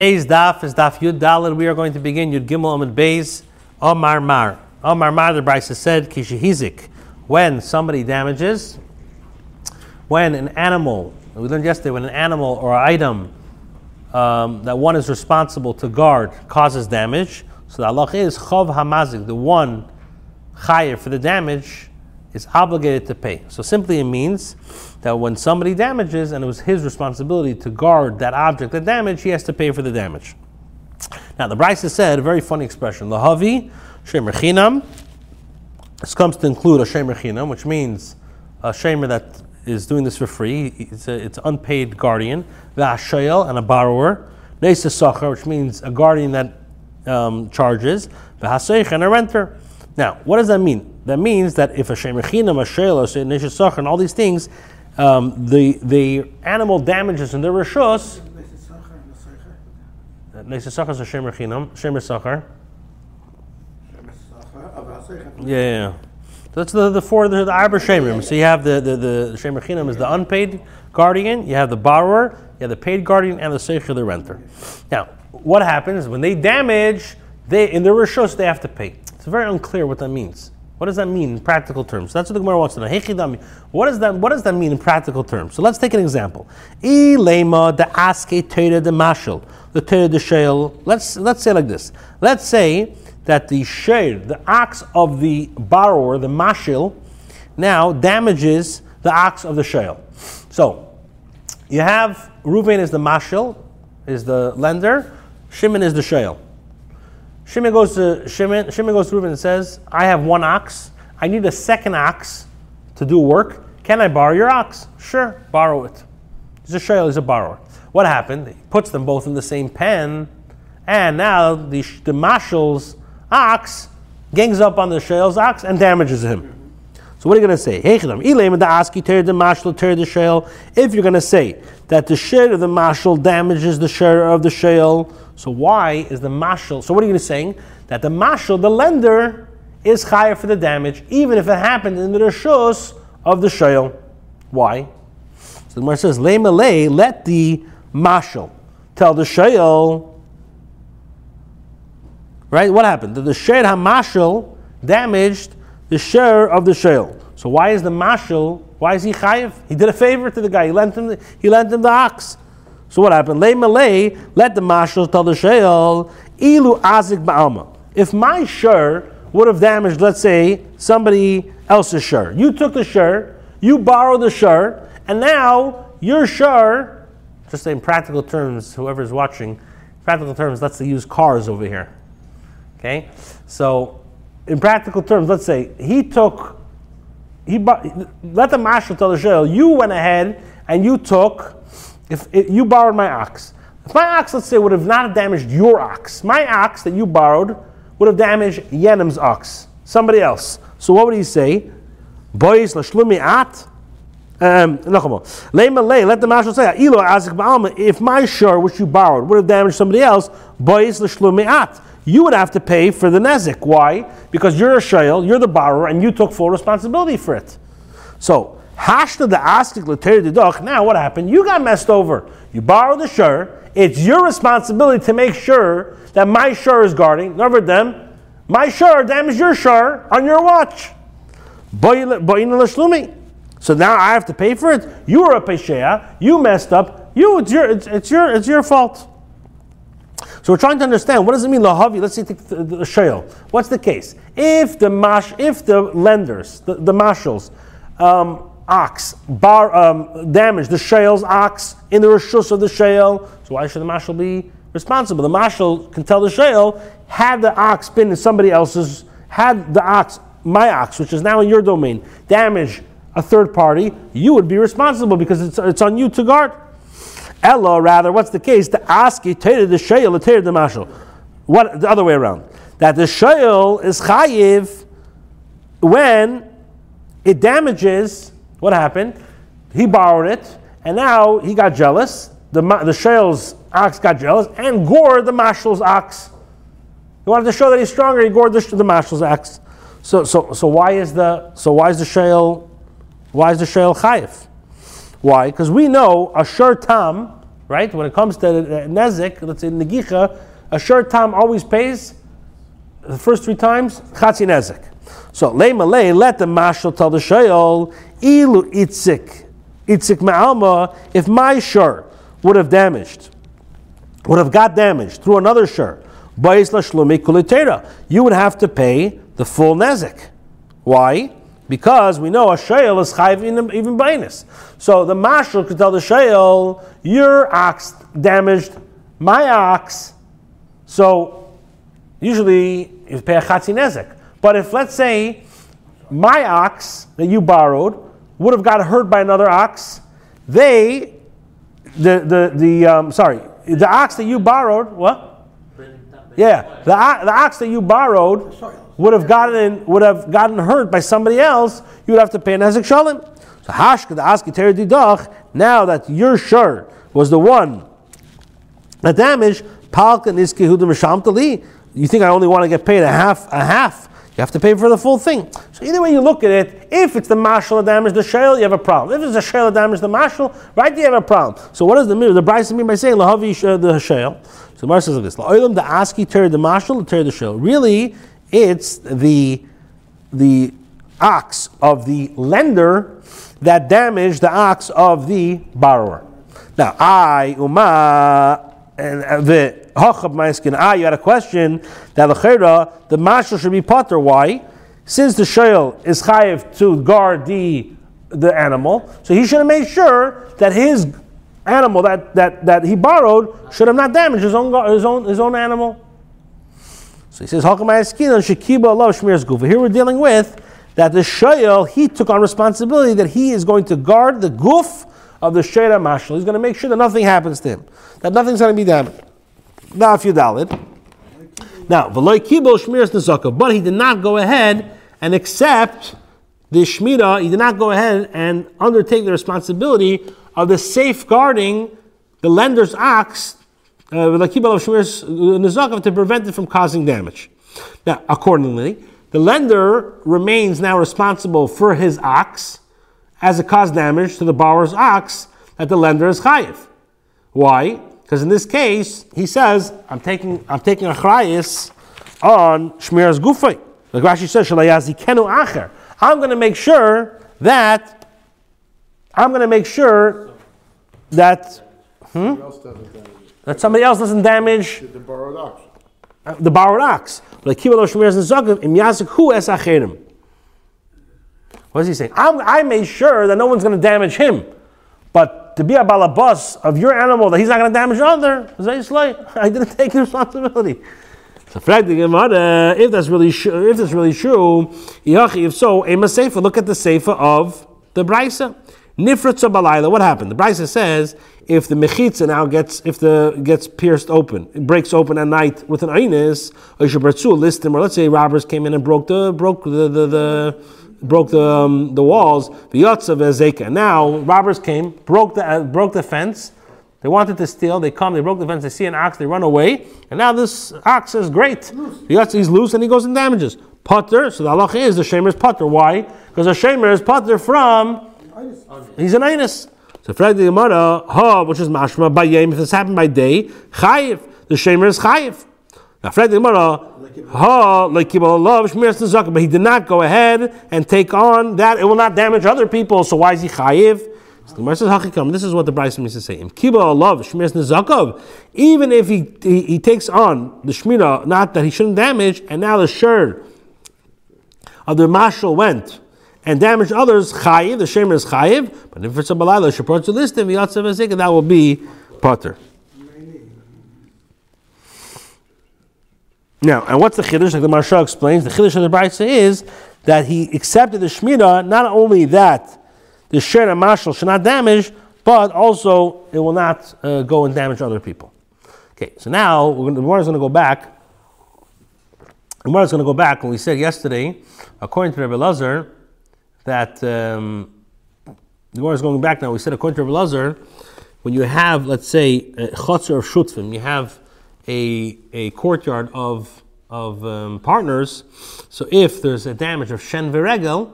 Beis daf is daf Yud Dalad. We are going to begin Yud Gimel Amid Beis Omar Mar. Omar Mar, the Brisa said, Kishihizik. When somebody damages, when an animal, we learned yesterday, when an animal or item um, that one is responsible to guard causes damage, so the Allah is Chov Hamazik, the one chayer for the damage, is obligated to pay. So simply it means that when somebody damages and it was his responsibility to guard that object that damage, he has to pay for the damage. Now the Brisa said a very funny expression, Lahavi Shemer Chinam. This comes to include a Shemer Chinam, which means a Shemer that is doing this for free. It's, a, it's unpaid guardian. the V'ashayel, and a borrower. Nesa Sachar, which means a guardian that um, charges. V'haseich, and a renter. Now, what does that mean? That means that if a shemechinam, a shelos, a neshesach, and all these things, um, the the animal damages in the rishos. Neshesach is a shemechinam, shemesachar. Yeah, yeah. That's the, the four, the, the Arbor Shemrim. So you have the, the, the Shemachinam is the unpaid guardian, you have the borrower, you have the paid guardian, and the Seicher, the renter. Now, what happens when they damage, they in the Rishos, they have to pay. It's very unclear what that means. What does that mean in practical terms? So That's what the Gemara wants to know. What does that What does that mean in practical terms? So let's take an example. Ilema aske teira the teira. Let's let's say like this. Let's say that the share, the ox of the borrower, the mashil, now damages the ox of the shale. So you have Reuven is the mashil, is the lender. Shimon is the shale. Shimon goes to Shimon, Shimon goes to Reuben and says, I have one ox. I need a second ox to do work. Can I borrow your ox? Sure, borrow it. He's a shayl, he's a borrower. What happened? He puts them both in the same pen, and now the, the mashal's ox gangs up on the shayl's ox and damages him. So what are you going to say? If you're going to say that the share of the mashal damages the share of the shale, so why is the mashal? So what are you saying? That the mashal, the lender, is higher for the damage, even if it happened in the rishos of the shale. Why? So the Gemara says, "Le malay, let the mashal tell the shale." Right? What happened? The, share hamashal damaged the share of the shale. So why is the mashal? Why is he chayiv? He did a favor to the guy. He lent him. The, he lent him the ox. So what happened? Lay malay, let the mashal tell the sheol, ilu azik ba'alma. If my shur would have damaged, let's say, somebody else's shur. You took the shur, you borrowed the shur, and now your shur, just in practical terms, whoever's watching, practical terms, let's use cars over here. Okay? So, in practical terms, let's say he took, he let the mashal tell the sheol, you went ahead and you took if it, you borrowed my ox, if my ox, let's say, would have not damaged your ox, my ox that you borrowed would have damaged Yenim's ox, somebody else. So what would he say? Boys lashlumi at. Um, let the marshal say, if my shore which you borrowed would have damaged somebody else, boys l'shlumi at. You would have to pay for the nezik. Why? Because you're a shayel, you're the borrower, and you took full responsibility for it. So Hashta the askik the Now what happened? You got messed over. You borrowed the shur. It's your responsibility to make sure that my shur is guarding. Never them. My shur damaged your shur on your watch. So now I have to pay for it. You were a pesheya. You messed up. You, it's your, it's, it's, your, it's your fault. So we're trying to understand what does it mean lahavi. Let's see the, the, the What's the case? If the mash, if the lenders, the, the mashals, um, ox, bar, um, damage the shale's ox in the rishus of the shale. So why should the mashal be responsible? The mashal can tell the shale, had the ox been in somebody else's, had the ox, my ox, which is now in your domain, damage a third party, you would be responsible because it's, it's on you to guard. Ella, rather, what's the case? The aski tated the shale, the tated the mashal. What the other way around? That the shale is chayiv when it damages what happened? He borrowed it, and now he got jealous. The, the Shale's ox got jealous and gored the Mashal's ox. He wanted to show that he's stronger. He gored the, the Mashal's ox. So, so, so why is the so why is the Shale why is the Shale chayif? Why? Because we know a shur tam right? When it comes to uh, nezik, let's say negicha, a short tam always pays the first three times chatzi nezik. So lay malay, let the mashal tell the shayol ilu itzik itzik ma'alma. If my shur would have damaged, would have got damaged through another shur, you would have to pay the full nezik. Why? Because we know a shayel is chayv even bonus. So the mashal could tell the shayel, your ox damaged my ox, so usually you pay a chatzi nezek. But if let's say my ox that you borrowed would have got hurt by another ox, they, the the the um, sorry, the ox that you borrowed, what? Yeah, the, the ox that you borrowed would have gotten would have gotten hurt by somebody else. You would have to pay an ezek shalim. So hashka the aski didach. Now that your shur was the one that damaged, palka niski hudim You think I only want to get paid a half a half? You have to pay for the full thing. So either way you look at it, if it's the marshal that damaged the shale, you have a problem. If it's the shale that damaged the marshal, right, you have a problem. So what does the the Bryce mean by saying lahavi uh, the shale? So Mar says this: La'olam the aski tear the marshal tear the shale. Really, it's the the ox of the lender that damaged the ox of the borrower. Now, I uma and the hachab ma'iskin. Ah, you had a question that the the mashal should be potter. Why? Since the shayl is chayiv to guard the the animal, so he should have made sure that his animal that, that, that he borrowed should have not damaged his own his own his own animal. So he says, Hok myaskin and shakebaosh goof. Here we're dealing with that the shayel he took on responsibility that he is going to guard the goof of the shayra mashal. He's going to make sure that nothing happens to him, that nothing's going to be damaged. Now, if you dalid. Now, v'loy kibol shmiras nezaka, but he did not go ahead and accept the shmira. He did not go ahead and undertake the responsibility of the safeguarding the lender's ox uh, to prevent it from causing damage. Now, accordingly, the lender remains now responsible for his ox as it caused damage to the borrower's ox that the lender is chayiv. Why? Because in this case, he says, I'm taking, I'm taking a chrayis on Shmir's gufay. Like Rashi says, kenu acher. I'm going to make sure that, I'm going to make sure that, hmm? that somebody else doesn't damage the borrowed ox. The borrowed ox. Like What is he saying? I'm, i made sure that no one's going to damage him, but to be a balabas of your animal that he's not going to damage other, I didn't take responsibility. So, if that's really if that's really true, if so, a sefer. Look at the sefer of the brisa. Nifratza balayla. What happened? The brisa says if the mechitza now gets if the gets pierced open, it breaks open at night with an einis, or list them, or let's say robbers came in and broke the broke the the, the broke the um, the walls. Now robbers came, broke the uh, broke the fence. They wanted to steal. They come. They broke the fence. They see an ox. They run away. And now this ox is great. Yotza he's loose and he goes and damages. Putter, So the halach is the shamer is potter. Why? Because the shamer is putter from. He's an inus. So Fred the ha, which is mashma by yem. If this happened by day, chayiv. The shamer is chayiv. Now Fred ha, but he did not go ahead and take on that. It will not damage other people. So why is he chayiv? This is what the Bryce means to say. Even if he, he, he takes on the shmira, not that he shouldn't damage, and now the shir of the mashal went and damaged others, chayiv, the shamer is chayiv, but if it's a him, that will be potter. Now, and what's the chiddush? Like the Maharsha explains, the chiddush of the Brisa is that he accepted the shmira, not only that the share and mashal should not damage, but also it will not uh, go and damage other people. Okay, so now we're gonna, the Gemara is going to go back. The Gemara is going to go back when we said yesterday, according to Rabbi Lazar, that um, the Gemara is going back now. We said according to Rabbi Lazar, when you have, let's say, chotzer of shutfim, you have a, a courtyard of, of um, partners. So if there's a damage of shen viregel,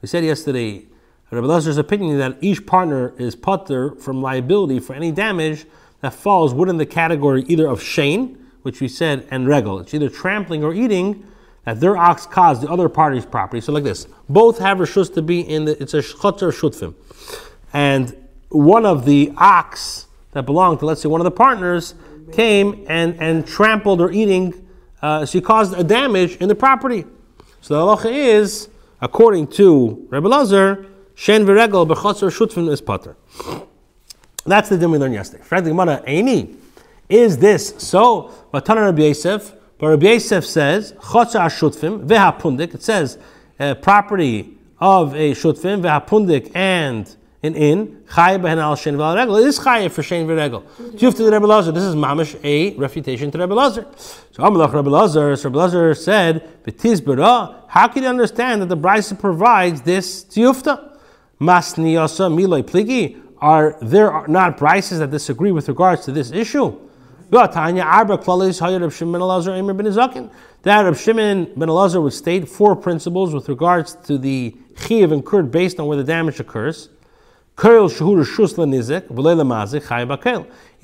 we said yesterday, Rabbi Lazar's opinion that each partner is putter from liability for any damage that falls within the category either of Shane, which we said, and Regel. It's either trampling or eating that their ox caused the other party's property. So like this, both have Rishus to be in the, it's a Chotzer Shutfim. And one of the ox that belonged to, let's say, one of the partners came and, and trampled or eating, uh, she caused a damage in the property. So the halacha is, according to Rebbe Lazar, Shen v'regel b'chotzer shutfin is pater. That's the din we learned yesterday. Frankly, Gemara, Aini, is this so? Matana Rabbi Yosef, but Rabbi Yosef says, chotzer shutfim v'hapundik, it says, uh, property of a shutfim, v'hapundik, and an inn, chayiv behen al shen v'al It is chayiv for shen v'regel. Juf to the Rebbe Lazar. This is mamish a refutation to Rebbe Lazar. So Amalach Rebbe Lazar, so Rebbe Lazar said, b'tizbera, how can you understand that the Brisa provides this tiyufta? Masniyasa miloi pligi. Are there are not Brises that disagree with regards to this issue? That Reb Shimon ben Elazar would state four principles with regards to the chiv incurred based on where the damage occurs. He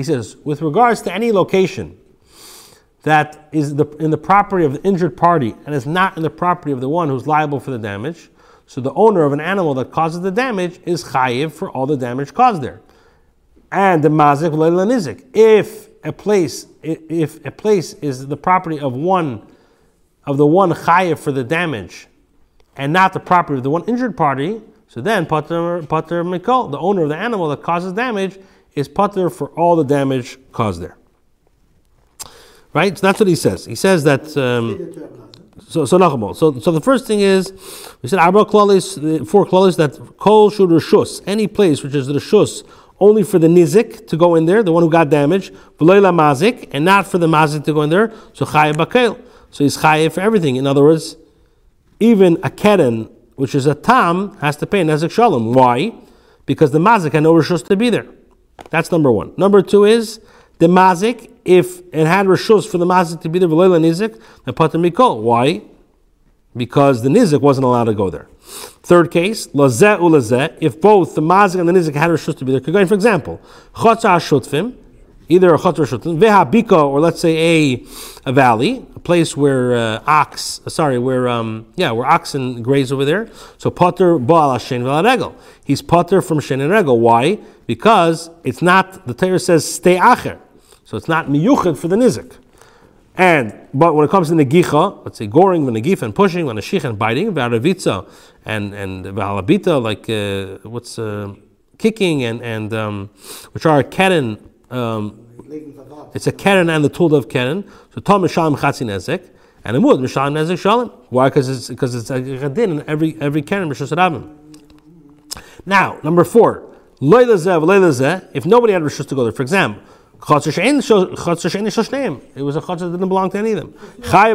says, with regards to any location that is the, in the property of the injured party and is not in the property of the one who's liable for the damage, so the owner of an animal that causes the damage is chayiv for all the damage caused there. And the mazik nizik. If a place, if a place is the property of one, of the one chayiv for the damage, and not the property of the one injured party, so then, pater, pater mikol, the owner of the animal that causes damage, is pater for all the damage caused there. Right? So that's what he says. He says that. Um, so so. So so the first thing is, we said arba klalis, four klalis that kol shur rishus, any place which is rishus only for the nizik to go in there, the one who got damaged, v'loila mazik, and not for the mazik to go in there. So chayiv bakel. So he's chayiv for everything. In other words, even a keren which is a tam, has to pay nezek shalom. Why? Because the mazik had no rishus to be there. That's number one. Number two is the mazik, if it had rishus for the mazik to be there, v'leila nizik, then pater mikol. Why? Because the nizik wasn't allowed to go there. Third case, lazeh ulazeh, if both the mazik and the nizik had rishus to be there. For example, chotza shutfim, either a chotzer shutfim, veha or let's say a, a valley, a place where uh, ox, sorry, where um, yeah, where oxen graze over there. So potter baal shen regel. He's potter from shen and regel. Why? Because it's not. The Torah says stay acher, so it's not miyuchad for the nizik. And but when it comes to negicha, let's say goring, negifa, and pushing, when shich and biting, v'aravitza, and and v'halabita, like uh, what's uh, kicking and and um, which are keren. Um, it's a keren and the tool of keren. So Tom Misham Chatzi Nezek, and a Mud Misham Nezek Shalom. Why? Because it's because it's a din in every every keren Rishos Rabim. Now, number four, if nobody had Rishos to go there, for example, it was a chatzar that didn't belong to any of them. So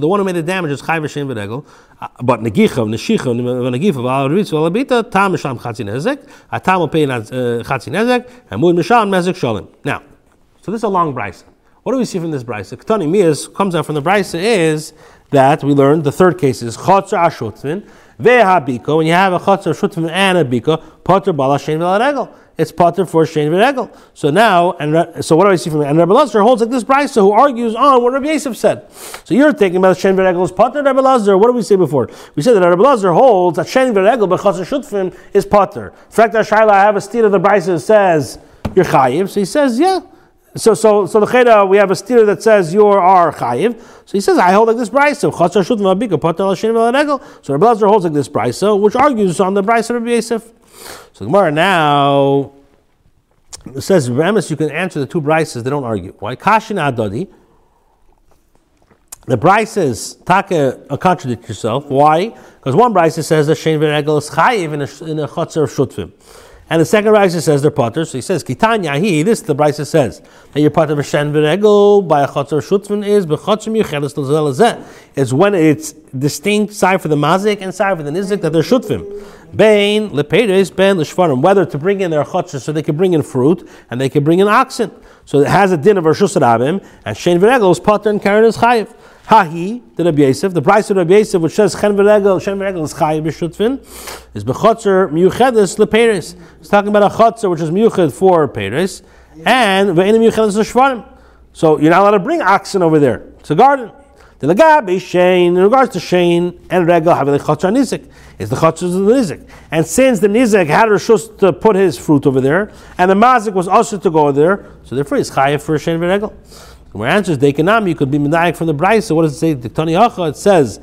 the one who made the damage is chay v'shem v'regel. Uh, but negicha, neshicha, v'negifa, v'alaritz, v'alabita, tam misham chatzi nezek. A tam will pay chatzi nezek, and mud misham nezek shalim. Now, so this is a long brisa. What do we see from this brisa? Ketani miyas comes out from the brisa is that we learned the third case is chatzar ashutvin ve'habiko. When you have a chatzar ashutvin and a biko, potter balashem v'alaregel it's potter for shein v'regel. So now, and so what do I see from it? And Rabbi Lazar holds like this brisa who argues on what Rabbi Yosef said. So you're thinking about shein v'regel is potter. Rabbi Lazar, what did we say before? We said that Rabbi Lazar holds that shein v'regel b'chasar shutfim is potter. In fact, Shaila, I have a steer of the brisa that says you're chayiv. So he says, yeah. So, so, so the cheda, we have a steer that says you are chayiv. So he says, I hold like this brisa. Chasar shutfim abika potter shein v'regel. So Rabbi Lazar holds like this brisa, which argues on the brisa of Rabbi Yosef. So Gemara now says, Ramis, you can answer the two brises, they don't argue. Why? Kashin Adadi. The brises taka a contradict yourself. Why? Because one brise says that Shein V'Regel is chayiv in a, in a chotzer of shutfim. And the second Raisa says they're potter. So he says, Kitanya he, this the Raisa says, that you're part of a Shen V'Regel by a Chotzer Shutzvin is, B'Chotzer Yuchelis L'Zelazeh. It's when it's distinct side for the Mazik and side for the Nizik that they're Shutvim. Bain, Lepedes, Ben, Lishvarim, whether to bring in their Chotzer so they can bring in fruit and they can bring in oxen. So it has a din of Rosh Hashanah, and Shen V'Regel is potter and Karen is Chayiv. Hahi, the Rabbi Yosef, the price of Rabbi Yosef, which says Chen v'regel, Shen v'regel is Chayiv b'shutfin, is b'chotzer miyuchedes leperes. It's talking about a chotzer which is miyuched for peres, And ve'enim yuchelas shvarim. So you're not allowed to bring oxen over there. It's a garden. The lagabe shein, in regards to shein and regal, have the chotzer nizik. is the chotzer of the nizik. And since the nizik had rishus to put his fruit over there, and the mazik was also to go there, so therefore he's chayiv for shein v'regel. Where answers dekanami, you could be medaik from the brayso. So what does it say? The Tani Acha, it says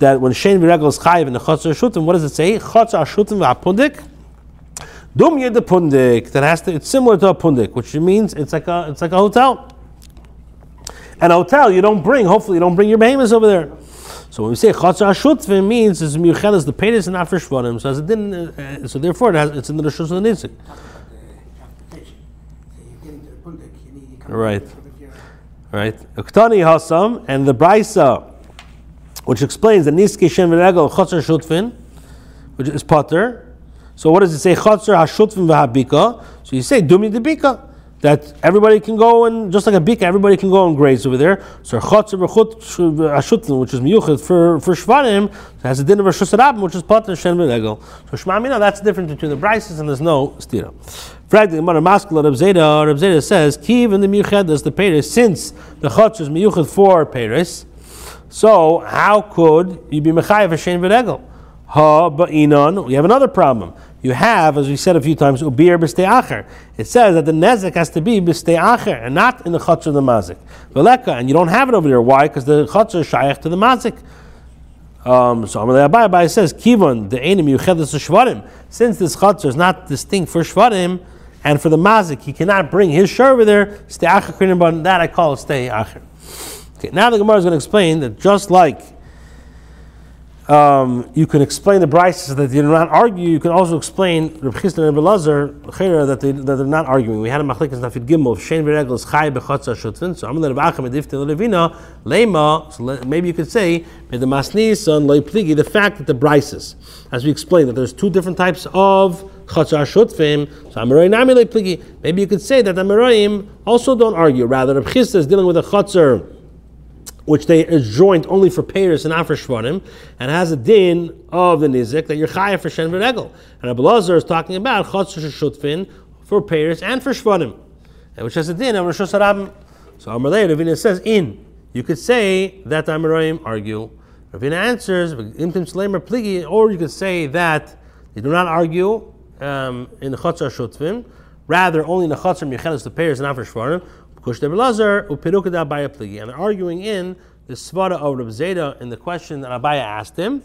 that when shein v'regel is chayiv in the chotzer shutim, what does it say? Chotzer shutim v'apundik. Dum the pundik. That has to. It's similar to a pundik, which means it's like a it's like a hotel. And a hotel, you don't bring. Hopefully, you don't bring your behemoths over there. So when we say chatzar shutvim means it's miyuchelas the paytas and not for shvarim. So as it didn't, uh, so therefore it has, it's in the rishus of the nizik. Right. Right. Uktani hasam and the brisa, which explains the niski shem v'regel chatzar shutvin, which is potter. So what does it say? Chatzar hashutvim v'habika. So you say dumi debika that everybody can go and just like a bika, everybody can go and graze over there. So chatzar hashutvim, which is miyuchet for for shvarim, has a din of a which is potter v'regel. So shmamina, that's different between the brises and there's no stira. Frag the Maskala Reb Zeda, Reb Zeda says, Kiv and the miyuchet is the peres, since the chatzar is miyuchet for peres. So how could you be mechayev a shein v'regel? Ha ba'inon. We have another problem. You have, as we said a few times, ubir b'stei acher. It says that the nezek has to be b'stei acher and not in the chutz of the mazik. Veleka, and you don't have it over there. Why? Because the chutz is shaykh to the mazik. Um, so Amalei Abai Abai says, Kivon, the enemy yuchedes shvarim. Since this chutz is not distinct for shvarim, and for the mazik, he cannot bring his shur over there. Stay acher that I call stay acher. Okay, now the Gemara is going to explain that just like um, you can explain the brises that they do not argue. You can also explain Reb Chisda and Reb Lazar that, they, that they're not arguing. We had a machlekes nafid gimel shein v'regel is chay bechotza shutvin. So I'm going to Acham ediftin levina lema. So maybe you could say the masnis on pligi the fact that the brises, as we explained, that there's two different types of chatzar shutvim. So Amoraim nami pligi. Maybe you could say that the Amoraim also don't argue. Rather, Reb Chisda is dealing with a chatzar which they is joined only for payers and not for shvarim, and has a din of the nizik that you're chayav for shen v'regel. And Abu Lazar is talking about chatzor shutfin for payers and for shvarim, which has a din of rishos harabim. So Amalei Ravina says in. You could say that the argue. Ravina answers or you could say that they do not argue um, in the chatzor shutfin. Rather, only in the chatzor mechelis the payers and not for shvarim. And they're arguing in the svara of Reb Zeda in the question that Abaya asked him.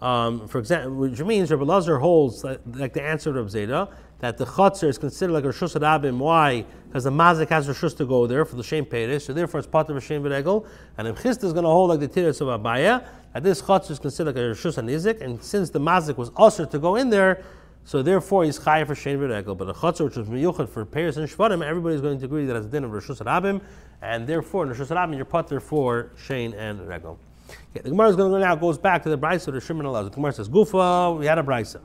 Um, for example, which means Rabbi Lazar holds that, like the answer of Reb Zeda that the chutzner is considered like a Rosh Hashanah. Why? Because the mazik has Rosh to go there for the Shem Peiris, so therefore it's part of a Shem V'regel. And if Chist is going to hold like the Tiris of Abaya, that this chutzner is considered like a Rosh Hashanah, and since the mazik was also to go in there, so therefore, he's chayav for shein v'regel. But a chutzah which was miyuchad for payers and shvarim, everybody's going to agree that it's a din of rishus rabim, and therefore in rishus rabim you're putter for shein and regel. Okay, the Gemara is going to go now goes back to the brisa of Shimon Elazar. The Gemara says, "Gufa, we had a brisa."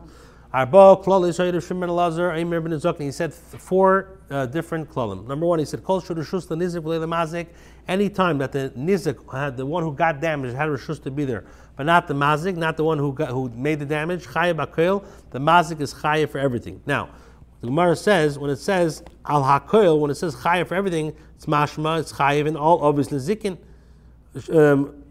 Arba klal Yisrael Shimon Elazar Eimer ben Zokni. He said four uh, different klalim. Number one, he said, "Kol shurishus the nizik v'le mazik." Any time that the nizik had the one who got damaged had rishus to be there but not the mazik, not the one who got, who made the damage. Chayiv akoil, the mazik is chayiv for everything. Now, the Gemara says when it says al hakoil, when it says chayiv for everything, it's mashma, it's chayiv in all obvious nezikin. Um,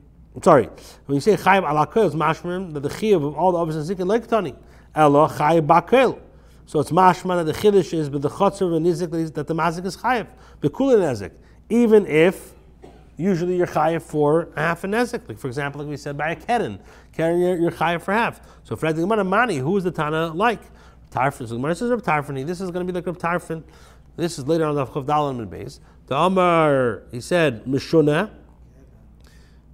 sorry, when you say chayiv al hakoil, it's mashma that the chayiv of all the obvious nezikin like tani. Elo chayiv bakoil. So it's mashma that the chiddush is, but the chotzer and nizik that the mazik is chayiv. Bekulin nezik, even if usually you're chayiv for half a nezek. Like for example, like we said by a keren, keren you're, chayiv for half. So for the Mani, who is the Tana like? Tarfin. So Gemara says. This is going to be like Reb Tarfin. This is later on the Chav Dalam and base. The Amar, he said Mishuna,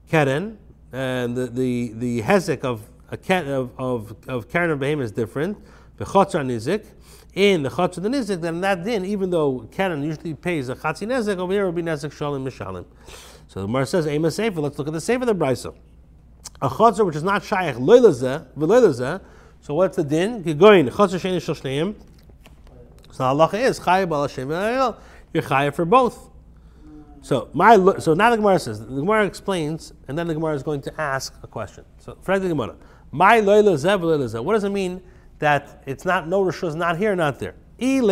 keren, and the the the hezek of a ket of of of keren of behem is different. The chotzer nizik in the chutz of the nizik, then that din, even though Karen usually pays a chatzi nezek, over here will be nezek shalim mishalim. So the Gemara says, Ema Sefer, let's look at the Sefer of the Brisa. A chotzer which is not shaykh loylazeh, v'loylazeh, so what's the din? Gigoyin, chotzer sheni shel shneim. So Allah is chayav bal Hashem You're chayav for both. So my so now the Gemara says the Gemara explains, and then the Gemara is going to ask a question. So Fred the Gemara, my loylazeh v'loylazeh. What does it mean that it's not no Rosh is not here, not there? If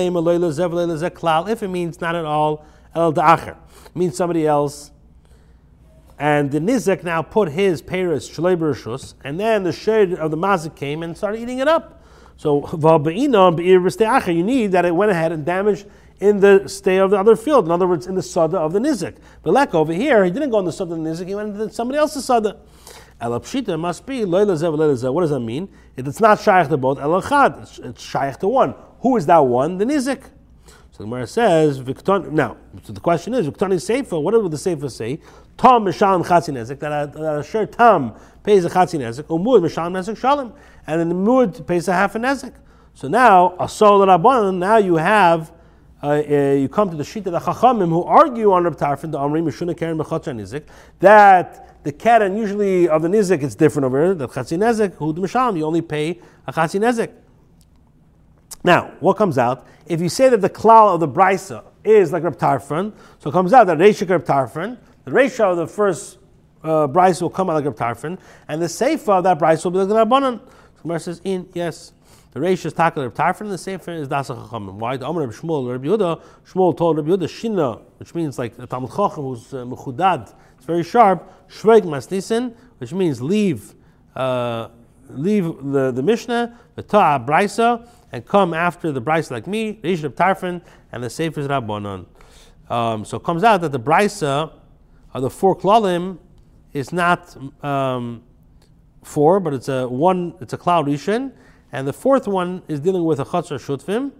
it means not at all, el da'acher, means somebody else, and the Nizek now put his Paris Shlebershus, and then the shade of the Mazik came and started eating it up. So you need that it went ahead and damaged in the stay of the other field. In other words, in the sada of the nizik. But like over here, he didn't go in the sada of the nizik, he went into somebody else's sada. Elapshita must be What does that mean? It's not shaykh to both. Elachad. It's, it's shaykh to one. Who is that one? The nizik. So Gemara says, Victon, now, so the question is, Viktani Sefer, what would the Sefer say? Tom Mishalim Chatzi Nezik, that a, sure Tam pays a Chatzi Nezik, Umud Mishalim Nezik Shalom, and then the Mud pays a half a Nezik. So now, a Sol Rabbanon, now you have, uh, uh, you come to the sheet of the Chachamim who argue on Reb Tarfon, the Amri Mishuna Karen Mechotcha Nizik, that the Karen usually of the Nizik it's different over here, the Chatzi Nezik, who the you only pay a Chatzi Nezik. Now, what comes out? If you say that the klal of the brisa is like Reb so it comes out that Reishik Reb the ratio of the first uh, brisa will come out like Reb and the seifa of that brisa will be like the Rabbanon. So Gemara says, in, yes. The ratio is Takal Reb Tarfon, and the seifa is Dasa Chachamim. Why? The Omer Reb Shmuel, Reb Yehuda, Shmuel told Reb Yehuda, Shina, which means like the Talmud Chacham, who's uh, Mechudad, it's very sharp, Shveig Masnisin, which means leave, uh, leave the, the Mishnah, the Ta'a Brisa, and come after the Brisa like me, Reish of Tarfon, and the Sefer Rabbanon. Um, so it comes out that the Brisa of the four klalim is not um, four, but it's a one. It's a cloud rishon, and the fourth one is dealing with a chatzar shutfim,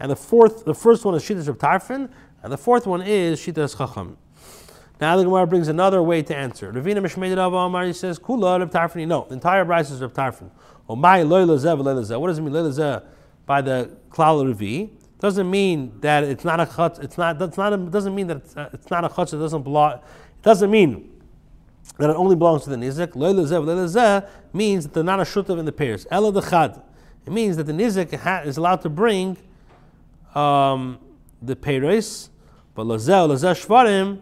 and the fourth, the first one is shittas of tarfin, and the fourth one is shittas chacham. Now the Gemara brings another way to answer. Ravina Mishmei Rav Amar he says kula Reb Tarfin. No, the entire brisa is Reb Tarfin. What does it mean by the klal revi? Doesn't mean that it's not a chutz. It's not. That's not. A, doesn't mean that it's, uh, it's not a chutz. It doesn't belong. It doesn't mean that it only belongs to the nizik. Leilazeh means that they're not a shutav in the pairs. Ela chad. It means that the nizik is allowed to bring um, the peiros, but lazel lazeh shvarim.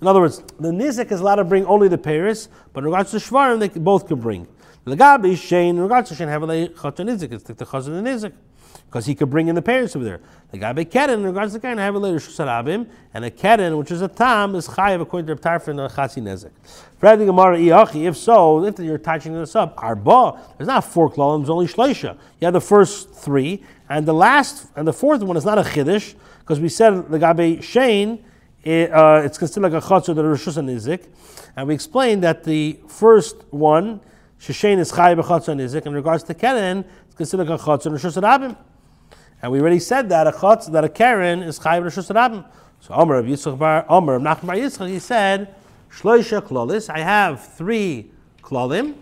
In other words, the nizik is allowed to bring only the peiros, but in regards to shvarim, they both can bring. The gabi shein in regards to shein have a nizik. It's the chazan nizik because he could bring in the parents over there. The guy Keren, regards to Keren, have a later Shusarabim, and a Keren, which is a Tam, is Chayiv according to Tarfin and Chasi Nezek. Freddy Gemara Iachi, if so, if you're touching this up, Arba, there's not four columns, only Shleisha. You have the first three, and the last, and the fourth one is not a Chiddush, because we said the Gabe Shane, it, uh, it's considered like a Chatzah, the Rosh Nizik, and we explained that the first one, Sheshain is Chayiv Chatzah Nizik, in regards to Keren, it's considered a Chatzah and Rosh Hashanah. And we already said that a chutz, that a Karen is chayiv rishus rabim. So Omer of Yitzchak Bar, Omer of Nachman Bar Yitzchak, he said, Shloisha klolis, I have three klolim.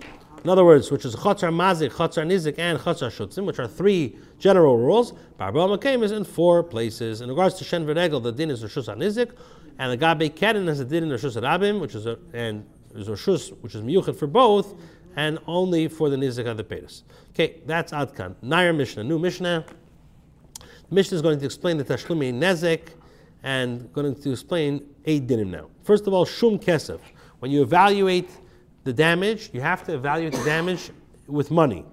In other words, which is chatzar mazik, chatzar nizik, and chatzar shutzim, which are three general rules. Barbel Makim is in four places. In regards to Shen V'regel, the din is Rishus Nizik, and the Gabe Keren is the din in Rishus Rabim, which is a, and is Rishus, which is miyuchet for both, and only for the Nizik of the Pedis. Okay, that's Adkan. Nair Mishnah, new Mishnah. Mishnah is going to explain the Tashlumi Nezek and going to explain eight dinim now. First of all, Shum Kesef. When you evaluate the damage, you have to evaluate the damage with money.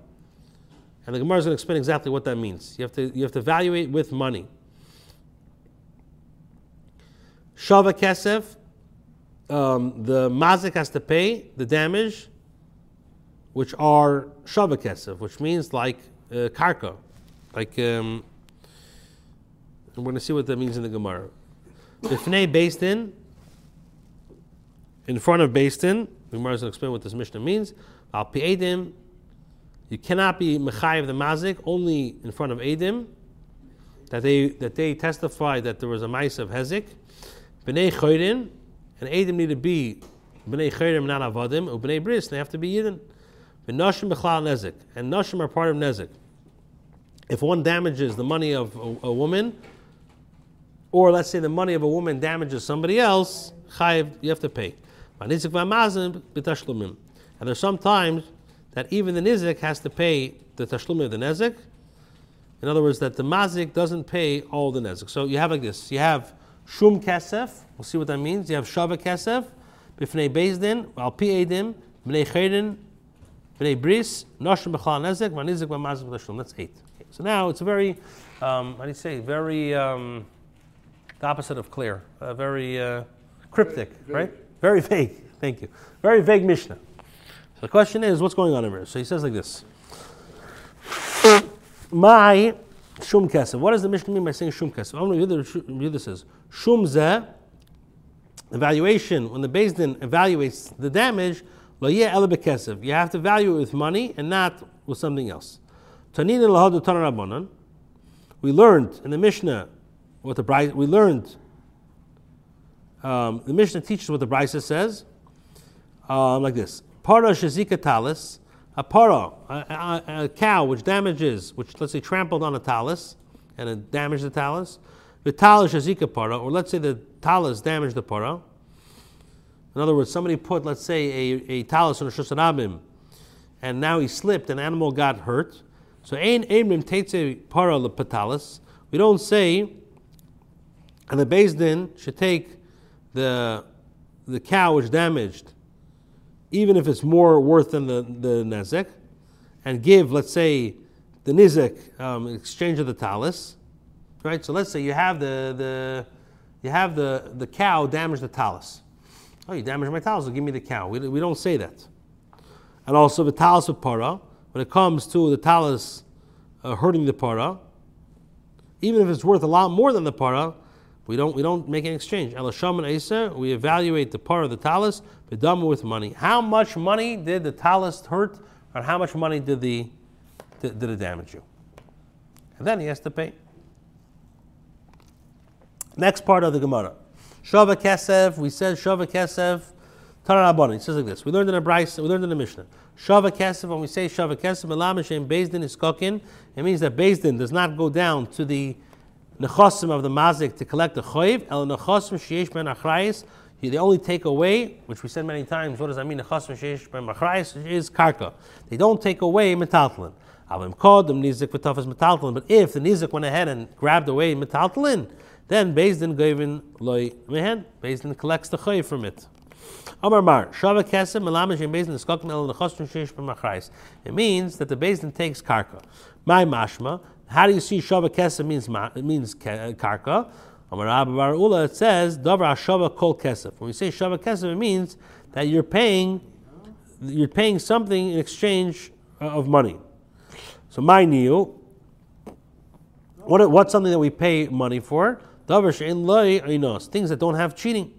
And the Gemara is going to explain exactly what that means. You have to, you have to evaluate with money. Shava Kesef, um, the mazik has to pay the damage, which are shavakesef, which means like uh, karka, like um, we're going to see what that means in the Gemara. Bifnei Basin, in front of Basin, the Gemara is going to explain what this Mishnah means. Al Edim, you cannot be Mechayiv the Mazik only in front of Edim, that they, that they testify that there was a mice of Hezik. Bnei Choyrin, and Edim need to be Bnei Choyrim, not Avadim, or Bnei Bris, they have to be Yidden. And Nashim are part of Nezik. If one damages the money of a, a woman, or let's say the money of a woman damages somebody else, chayiv, you have to pay. And there's sometimes that even the nizik has to pay the tashlum of the nezik. In other words, that the mazik doesn't pay all the nezik. So you have like this: you have shum kesef. We'll see what that means. You have shava kesef, b'fnei bezdin, al pi edim, b'nei b'nei bris, noshim b'chal nezik, v'nizik v'mazik v'tashlum. That's eight. Okay. So now it's a very, um, how do you say, very, um, the opposite of clear, uh, very uh, cryptic, Very right? Very vague. Thank you. Very vague Mishnah. So the question is, what's going on over here? So he says like this. My shum kesef. What does the Mishnah mean by saying shum kesef? I'm going to read this says shum zeh. Evaluation when the Din evaluates the damage, You have to value it with money and not with something else. We learned in the Mishnah what the Bryce, we learned. Um, the Mishnah teaches what the Brisa says, um, like this: Para shazika talis, a para, a, cow which damages, which let's say trampled on a talis, and it damaged the talus. Vital shazika para, or let's say the talis damaged the para. In other words, somebody put, let's say, a, a talus on a shosanabim, and now he slipped, an animal got hurt. So ein emrim teitze para lepatalis. We don't say, and the Beis Din should take the the cow which damaged, even if it's more worth than the the nezek, and give, let's say, the nizek um, exchange of the talus, right? So let's say you have the the you have the the cow damage the talus. Oh, you damaged my talus, so give me the cow. We, we don't say that. And also the talus of para, when it comes to the talus uh, hurting the para, even if it's worth a lot more than the para, we don't we don't make an exchange. We evaluate the part of the talus, bedama with money. How much money did the talus hurt, or how much money did the did, did it damage you? And then he has to pay. Next part of the Gemara. Shava Kesev, we said Shava Kesev, Tarabani. It says like this. We learned in a Bryce, we learned in a Mishnah. Shava Kesev, when we say Shava Kesev, Elam Beis Din is kokin, it means that Beis Din does not go down to the nechosim of the mazik to collect the choiv, el nechosim sheyesh ben achrayis, they only take away, which we said many times, what does that mean? Nechosim sheyesh ben achrayis is karka. They don't take away metaltalin. But if the nizik went ahead and grabbed away metaltalin, then Bezdin gavin loy mehen. Bezdin collects the choiv from it. Amar Mar, Shava Kesem, Melamish and Bezdin Skokim El Nechostrin Sheish B'Machrais. It means that the Bezdin takes karka. My mashma, how do you see Shava Kesem means, means karka? Amar Abba Bar Ula, it says, Davar Shava Kol Kesef. When we say Shava Kesef, it means that you're paying, you're paying something in exchange uh, of money. So my new, what, what's something that we pay money for? Things that don't have cheating.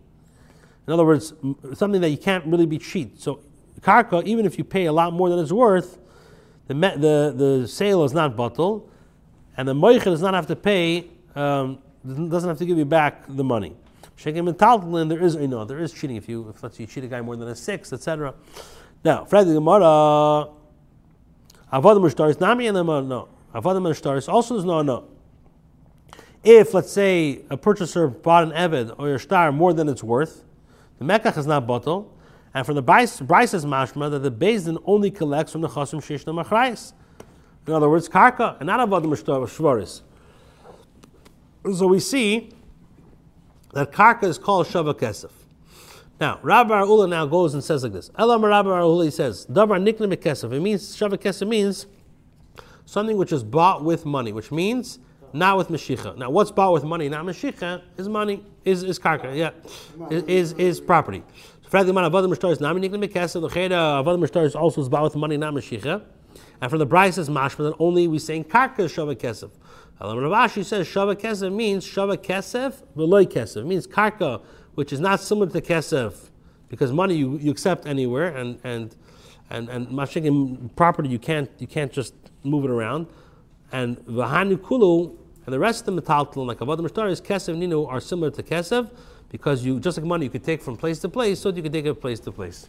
In other words, something that you can't really be cheat. So karka, even if you pay a lot more than it's worth, the, the, the sale is not bottle, and the moichel does not have to pay, um, doesn't have to give you back the money. Shekim and there is, you know, there is cheating if you, if let's say you cheat a guy more than a six, etc. Now, Fred the Gemara, Avodim Shtaris, Nami and no. Avodim Shtaris, also there's no, no. If, let's say, a purchaser bought an Eved or a star more than it's worth, the Mekach is not bottle, and from the Bryce's mashma that the Bezdin only collects from the Chosim Shishna Machrayis. In other words, karka, and not avodim shvaris. So we see that karka is called shava kesef. Now, Rabbi Ula now goes and says like this. Elam Rabbi Ula he says, Davar niklim kesef. It means shava kesef means something which is bought with money, which means not with mashicha. Now, what's bought with money, not mashicha, is money, is, is karka, yeah, is, is, is property. Fragli man avodim shtar is nami niklim kesef. The cheda avodim shtar is also is bought with money, not mashicha. And from the Bryce says mashma that only we saying karka shava kesef. Alam Rav Ashi says shava kesef means shava kesef v'loy kesef means karka, which is not similar to kesef, because money you, you accept anywhere, and and and and mashikin property you can't you can't just move it around. And v'hanu kulu and the rest of the metaltal like avodah mishtaris kesef ninu are similar to kesef because you just like money you could take from place to place, so you could take it from place to place.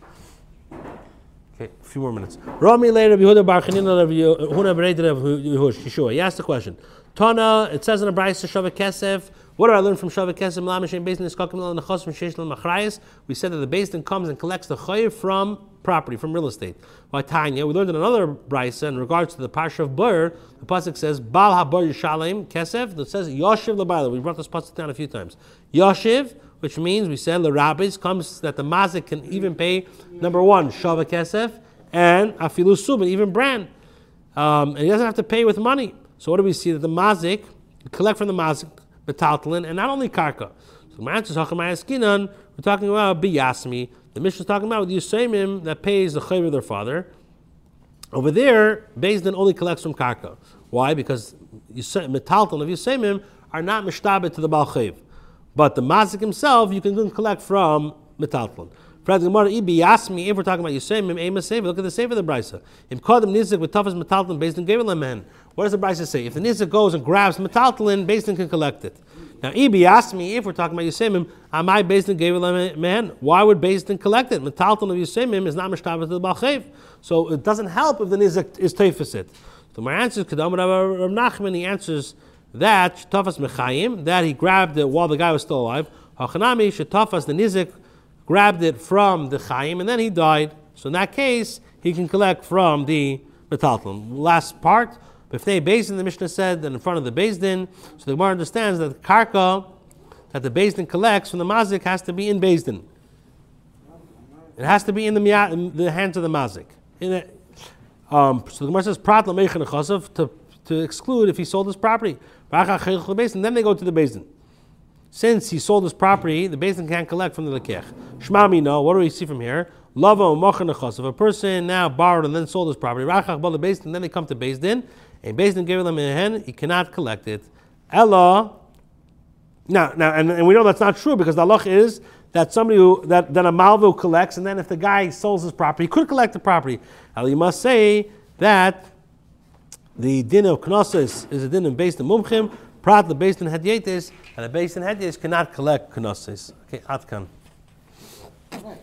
Okay, a few more minutes. Rami later Yehuda Bar Chanina Yehuda of Yeshua. He asked the question. Tana, it says in the Bryce Shavak Kesef. What do I learn from Shavak Kesef? Lamashem based in Skakim and the Chos from Sheish Machrayis. We said that the Basin comes and collects the chayiv from property, from real estate. By Tanya, we learned in another Bryce in regards to the Parsha of Bur, the pasuk says Bal Habar Yishalem Kesef. That says Yoshiv Labayla. We brought this pasuk down a few times. Yoshiv which means we said the rabbis comes that the mazik can even pay number one shava kesef and afilu subin even brand, um, and he doesn't have to pay with money. So what do we see? That the mazik, collect from the mazik, metaltalin, and not only karka. So my answer is We're talking about biyasmi. The Mishnah is talking about with Yusaimim that pays the chayv of their father. Over there, Din only collects from karka. Why? Because metaltalin of Yusaimim are not mishtabit to the balchayv. But the mazik himself, you can collect from metaltalin. Fred Gemara, Ibi if we're talking about Yisraelim, Aim a Sefer. Look at the Sefer of the Brisa. Im Kodem Nizik with toughest metaltalin based on Gevel What does the Brisa say? If the Nizik goes and grabs metaltalin, based can collect it. Now, Ibi asked me if we're talking about Yisraelim, am I based in Gevel man? Why would based collect it? Metaltalin of Yisraelim is not Mishtabat to the Balchev. So it doesn't help if the Nizik is Teifasit. So my answer is Kedam Rav Nachman, he answers that Shetafas Mechayim, that he grabbed it while the guy was still alive. Hachanami Shetafas the Nizik grabbed it from the Chaim, and then he died. So in that case, he can collect from the Metaltalin. Last part, Bifnei Basin, the Mishnah said that in front of the Din. so the Gemara understands that the Karka that the Din collects from the Mazik has to be in Din. It has to be in the, in the hands of the Mazik. Um, so the Gemara says, Prat to, to exclude if he sold his property. And then they go to the Din. Since he sold his property, the basin can't collect from the lekech. Shmami no. What do we see from here? Mochanachos. If a person now borrowed and then sold his property, rachach the basin, then they come to basin, and basin gave them in a hen, he cannot collect it. Ella. Now, now, and, and we know that's not true because the halach is that somebody who that, that a malvo collects, and then if the guy sells his property, he could collect the property. Now, you must say that the din of knossos is a din based on mumchim, prat the based on hadyetes, and the based on hadyetes cannot collect knossos. Okay, atkan.